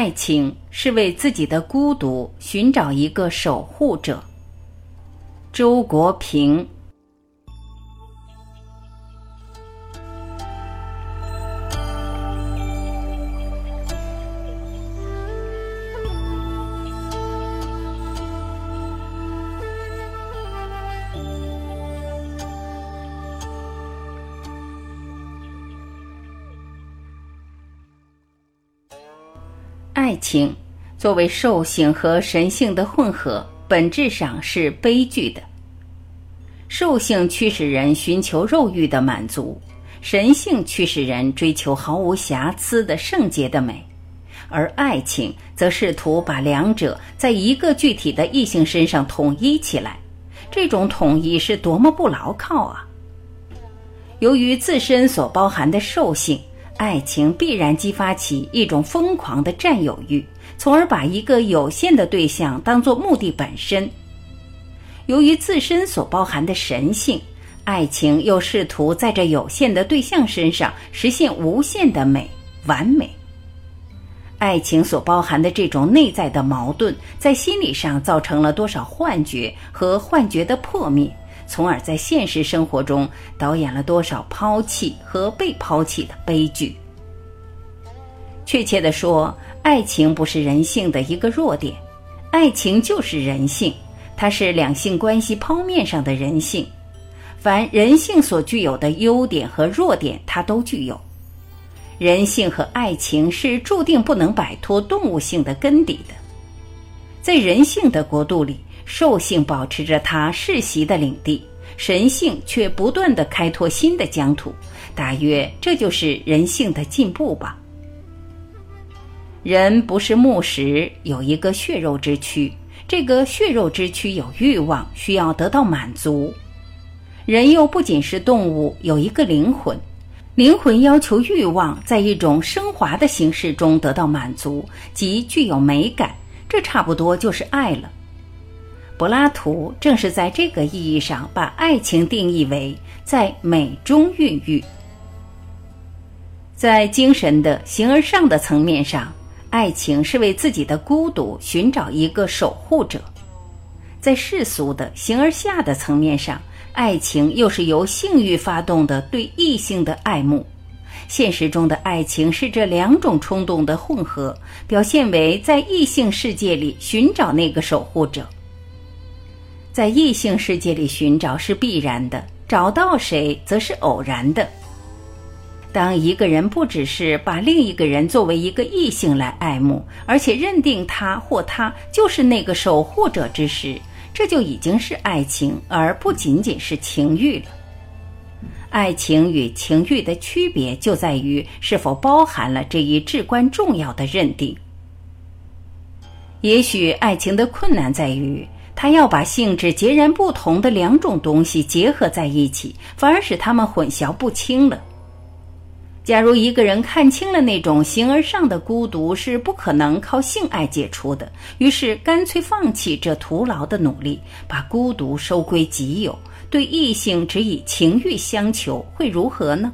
爱情是为自己的孤独寻找一个守护者。周国平。爱情作为兽性和神性的混合，本质上是悲剧的。兽性驱使人寻求肉欲的满足，神性驱使人追求毫无瑕疵的圣洁的美，而爱情则试图把两者在一个具体的异性身上统一起来。这种统一是多么不牢靠啊！由于自身所包含的兽性。爱情必然激发起一种疯狂的占有欲，从而把一个有限的对象当作目的本身。由于自身所包含的神性，爱情又试图在这有限的对象身上实现无限的美、完美。爱情所包含的这种内在的矛盾，在心理上造成了多少幻觉和幻觉的破灭？从而在现实生活中导演了多少抛弃和被抛弃的悲剧。确切地说，爱情不是人性的一个弱点，爱情就是人性，它是两性关系剖面上的人性。凡人性所具有的优点和弱点，它都具有。人性和爱情是注定不能摆脱动物性的根底的，在人性的国度里。兽性保持着它世袭的领地，神性却不断的开拓新的疆土。大约这就是人性的进步吧。人不是木石，有一个血肉之躯，这个血肉之躯有欲望，需要得到满足。人又不仅是动物，有一个灵魂，灵魂要求欲望在一种升华的形式中得到满足，即具有美感。这差不多就是爱了。柏拉图正是在这个意义上把爱情定义为在美中孕育。在精神的形而上的层面上，爱情是为自己的孤独寻找一个守护者；在世俗的形而下的层面上，爱情又是由性欲发动的对异性的爱慕。现实中的爱情是这两种冲动的混合，表现为在异性世界里寻找那个守护者。在异性世界里寻找是必然的，找到谁则是偶然的。当一个人不只是把另一个人作为一个异性来爱慕，而且认定他或她就是那个守护者之时，这就已经是爱情，而不仅仅是情欲了。爱情与情欲的区别就在于是否包含了这一至关重要的认定。也许爱情的困难在于。他要把性质截然不同的两种东西结合在一起，反而使他们混淆不清了。假如一个人看清了那种形而上的孤独是不可能靠性爱解除的，于是干脆放弃这徒劳的努力，把孤独收归己有，对异性只以情欲相求，会如何呢？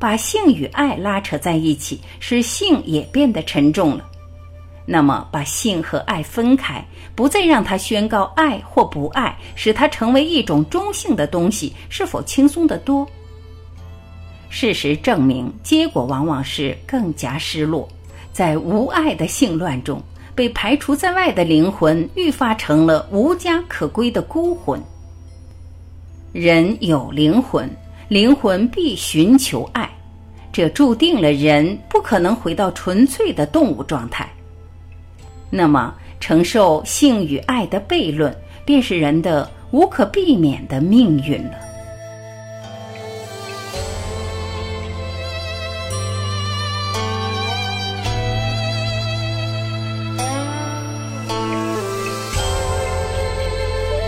把性与爱拉扯在一起，使性也变得沉重了。那么，把性和爱分开，不再让它宣告爱或不爱，使它成为一种中性的东西，是否轻松得多？事实证明，结果往往是更加失落。在无爱的性乱中，被排除在外的灵魂愈发成了无家可归的孤魂。人有灵魂，灵魂必寻求爱，这注定了人不可能回到纯粹的动物状态。那么，承受性与爱的悖论，便是人的无可避免的命运了。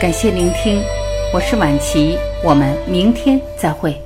感谢聆听，我是晚琪，我们明天再会。